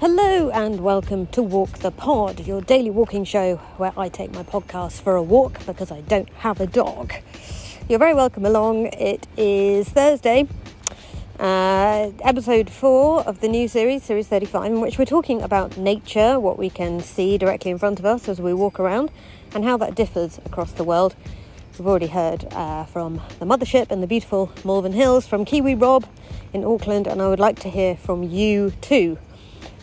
Hello and welcome to Walk the Pod, your daily walking show where I take my podcast for a walk because I don't have a dog. You're very welcome along. It is Thursday, uh, episode 4 of the new series, Series 35, in which we're talking about nature, what we can see directly in front of us as we walk around, and how that differs across the world. We've already heard uh, from the mothership and the beautiful Malvern Hills, from Kiwi Rob in Auckland, and I would like to hear from you too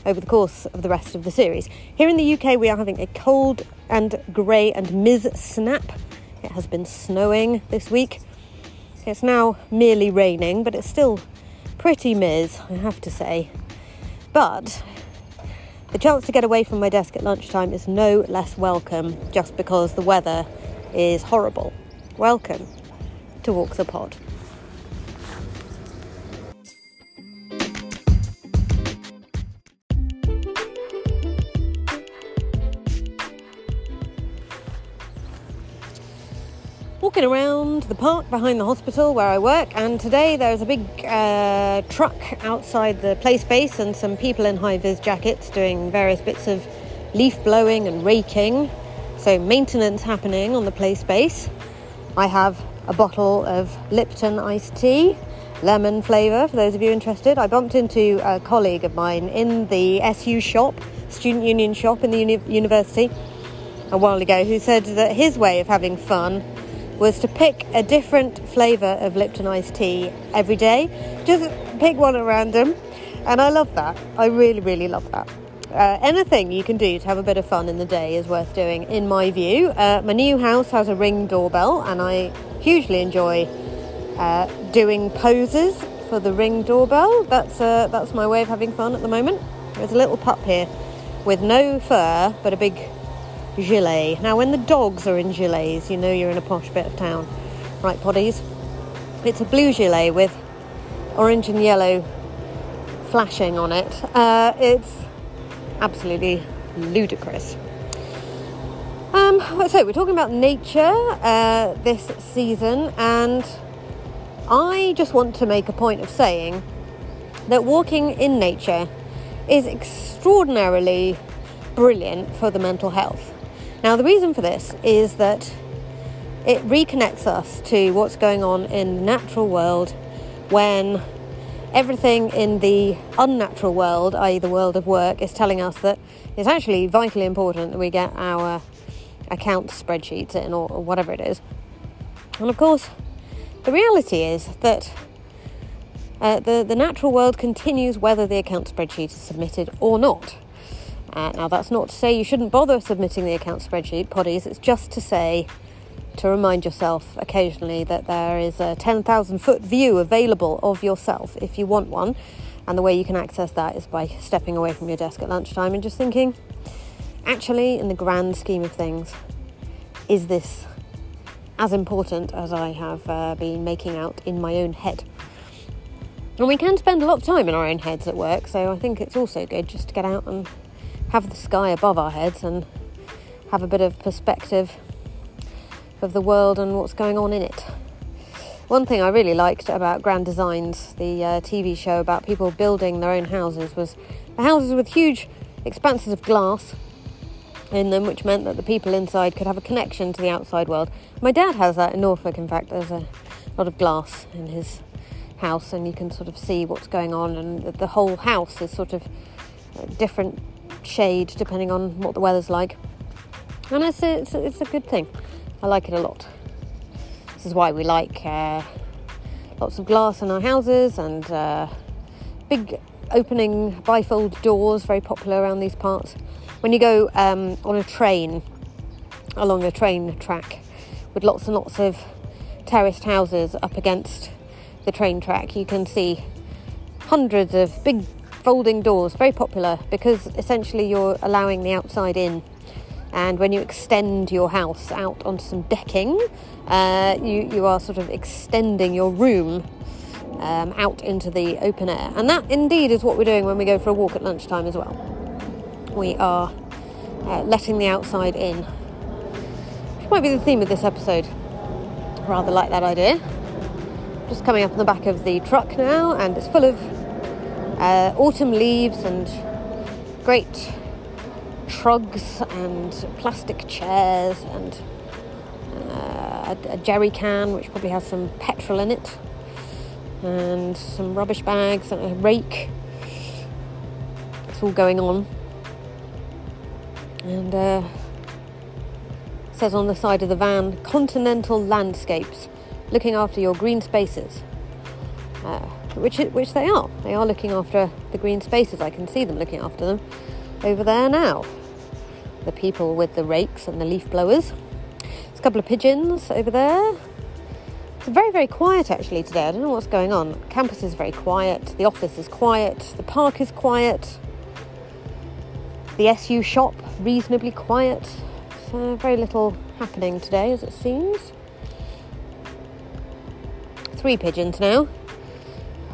over the course of the rest of the series. Here in the UK, we are having a cold and grey and Ms. snap. It has been snowing this week. It's now merely raining, but it's still pretty Ms, I have to say. But the chance to get away from my desk at lunchtime is no less welcome just because the weather is horrible. Welcome to Walk the Pod. Walking around the park behind the hospital where I work, and today there's a big uh, truck outside the play space and some people in high vis jackets doing various bits of leaf blowing and raking. So, maintenance happening on the play space. I have a bottle of Lipton iced tea, lemon flavour, for those of you interested. I bumped into a colleague of mine in the SU shop, student union shop in the uni- university, a while ago, who said that his way of having fun was to pick a different flavour of Lipton iced tea every day. Just pick one at random. And I love that. I really, really love that. Uh, anything you can do to have a bit of fun in the day is worth doing, in my view. Uh, my new house has a ring doorbell, and I hugely enjoy uh, doing poses for the ring doorbell. That's uh, that's my way of having fun at the moment. There's a little pup here with no fur, but a big gilet. Now, when the dogs are in gilets, you know you're in a posh bit of town, right, poddies? It's a blue gilet with orange and yellow flashing on it. Uh, it's absolutely ludicrous. Um, so, we're talking about nature uh, this season, and I just want to make a point of saying that walking in nature is extraordinarily brilliant for the mental health. Now, the reason for this is that it reconnects us to what's going on in the natural world when everything in the unnatural world, i.e., the world of work, is telling us that it's actually vitally important that we get our account spreadsheets in or, whatever it is. And of course, the reality is that uh, the, the natural world continues whether the account spreadsheet is submitted or not. Uh, now, that's not to say you shouldn't bother submitting the account spreadsheet, poddies. It's just to say, to remind yourself occasionally that there is a 10,000 foot view available of yourself if you want one. And the way you can access that is by stepping away from your desk at lunchtime and just thinking, actually, in the grand scheme of things, is this as important as I have uh, been making out in my own head? And we can spend a lot of time in our own heads at work, so I think it's also good just to get out and have the sky above our heads and have a bit of perspective of the world and what's going on in it. One thing I really liked about Grand Designs, the uh, TV show about people building their own houses, was the houses with huge expanses of glass in them, which meant that the people inside could have a connection to the outside world. My dad has that in Norfolk, in fact, there's a lot of glass in his house, and you can sort of see what's going on, and the whole house is sort of different shade depending on what the weather's like. And it's a, it's a, it's a good thing. I like it a lot. This is why we like uh, lots of glass in our houses and uh, big opening bifold doors, very popular around these parts. When you go um, on a train, along a train track, with lots and lots of terraced houses up against the train track, you can see hundreds of big folding doors, very popular because essentially you're allowing the outside in. And when you extend your house out onto some decking, uh, you, you are sort of extending your room um, out into the open air. And that indeed is what we're doing when we go for a walk at lunchtime as well. We are uh, letting the outside in, which might be the theme of this episode. Rather like that idea. Just coming up on the back of the truck now, and it's full of uh, autumn leaves and great trugs and plastic chairs and uh, a, a jerry can which probably has some petrol in it and some rubbish bags and a rake. It's all going on. And uh, says on the side of the van, Continental Landscapes, looking after your green spaces. Which, which they are. They are looking after the green spaces. I can see them looking after them over there now. The people with the rakes and the leaf blowers. There's a couple of pigeons over there. It's very, very quiet actually today. I don't know what's going on. Campus is very quiet. The office is quiet. The park is quiet. The SU shop reasonably quiet. So very little happening today, as it seems. Three pigeons now.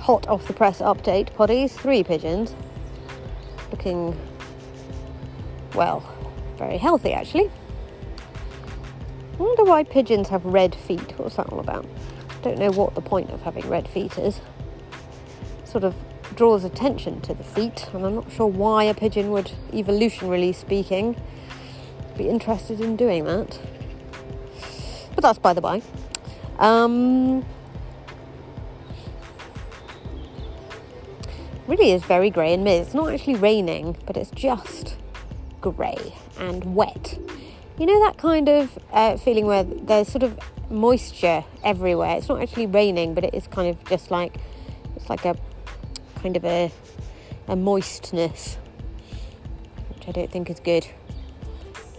Hot off the press update, poddies. Three pigeons. Looking well, very healthy actually. Wonder why pigeons have red feet. What's that all about? Don't know what the point of having red feet is. Sort of draws attention to the feet, and I'm not sure why a pigeon would, evolutionarily speaking, be interested in doing that. But that's by the by. Um, really is very grey and mid. It's not actually raining, but it's just grey and wet. You know that kind of uh, feeling where there's sort of moisture everywhere. It's not actually raining, but it is kind of just like it's like a kind of a a moistness, which I don't think is good.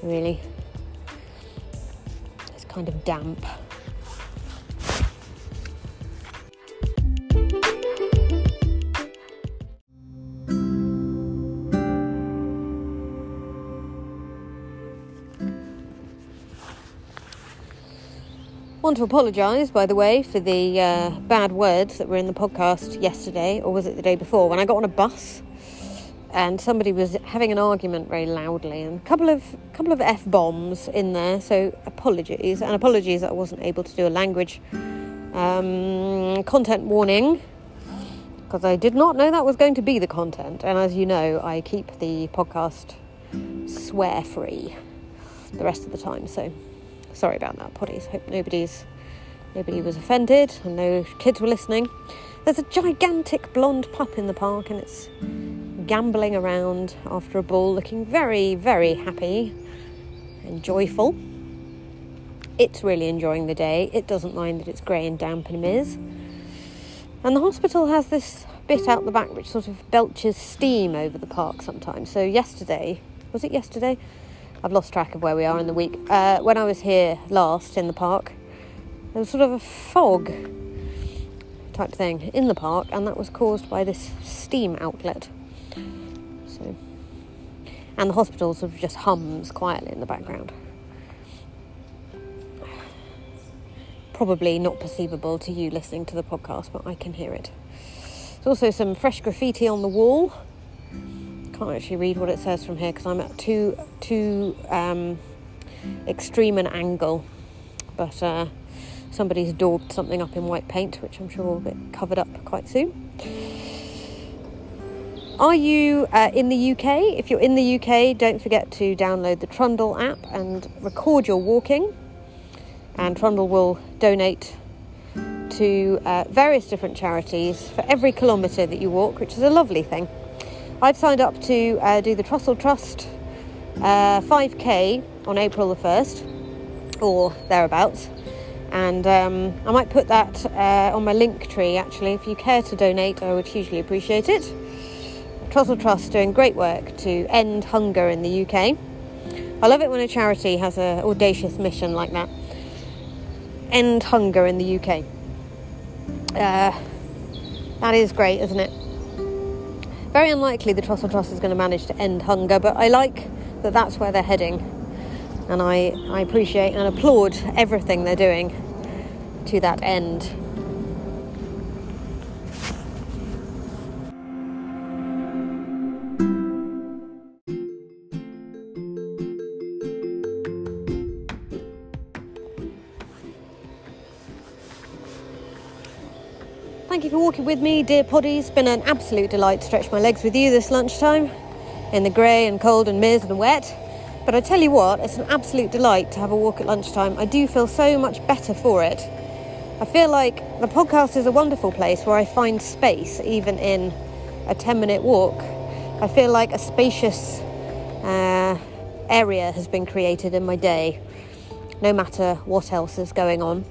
Really, it's kind of damp. Want to apologise, by the way, for the uh, bad words that were in the podcast yesterday, or was it the day before, when I got on a bus and somebody was having an argument very loudly, and a couple of couple of f bombs in there. So apologies, and apologies that I wasn't able to do a language um, content warning because I did not know that was going to be the content. And as you know, I keep the podcast swear free the rest of the time. So sorry about that, poddies. Hope nobody's nobody was offended and no kids were listening. There's a gigantic blonde pup in the park and it's gambling around after a ball, looking very, very happy and joyful. It's really enjoying the day. It doesn't mind that it's grey and damp and is. And the hospital has this bit out the back which sort of belches steam over the park sometimes. So yesterday, was it yesterday? I've lost track of where we are in the week. Uh, when I was here last in the park, there was sort of a fog type thing in the park, and that was caused by this steam outlet. So, and the hospital sort of just hums quietly in the background. Probably not perceivable to you listening to the podcast, but I can hear it. There's also some fresh graffiti on the wall can't actually read what it says from here because I'm at too too um, extreme an angle. But uh, somebody's daubed something up in white paint, which I'm sure will get covered up quite soon. Are you uh, in the UK? If you're in the UK, don't forget to download the Trundle app and record your walking. And Trundle will donate to uh, various different charities for every kilometre that you walk, which is a lovely thing. I've signed up to uh, do the Trussell Trust uh, 5k on April the 1st or thereabouts. And um, I might put that uh, on my Linktree actually. If you care to donate, I would hugely appreciate it. Trussell Trust doing great work to end hunger in the UK. I love it when a charity has an audacious mission like that. End hunger in the UK. Uh, that is great, isn't it? Very unlikely the Trussell Trust is going to manage to end hunger, but I like that that's where they're heading. And I, I appreciate and applaud everything they're doing to that end. Thank you for walking with me, dear poddies. It's been an absolute delight to stretch my legs with you this lunchtime. in the grey and cold and mist and wet. But I tell you what, it's an absolute delight to have a walk at lunchtime. I do feel so much better for it. I feel like the podcast is a wonderful place where I find space, even in a 10 minute walk. I feel like a spacious uh, area has been created in my day, no matter what else is going on.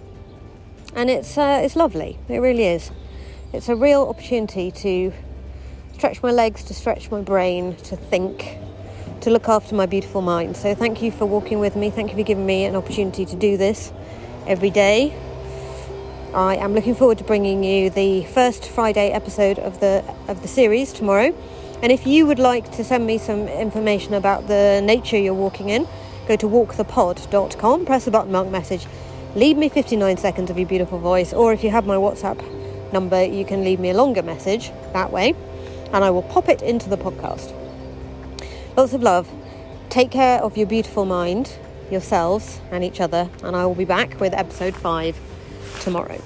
And it's, uh, it's lovely, it really is. It's a real opportunity to stretch my legs, to stretch my brain, to think, to look after my beautiful mind. So thank you for walking with me. Thank you for giving me an opportunity to do this every day. I am looking forward to bringing you the first Friday episode of the of the series tomorrow. And if you would like to send me some information about the nature you're walking in, go to walkthepod.com, press the button mark message, leave me 59 seconds of your beautiful voice, or if you have my WhatsApp number, you can leave me a longer message that way, and I will pop it into the podcast. Lots of love. Take care of your beautiful mind, yourselves, and each other, and I will be back with episode 5 tomorrow.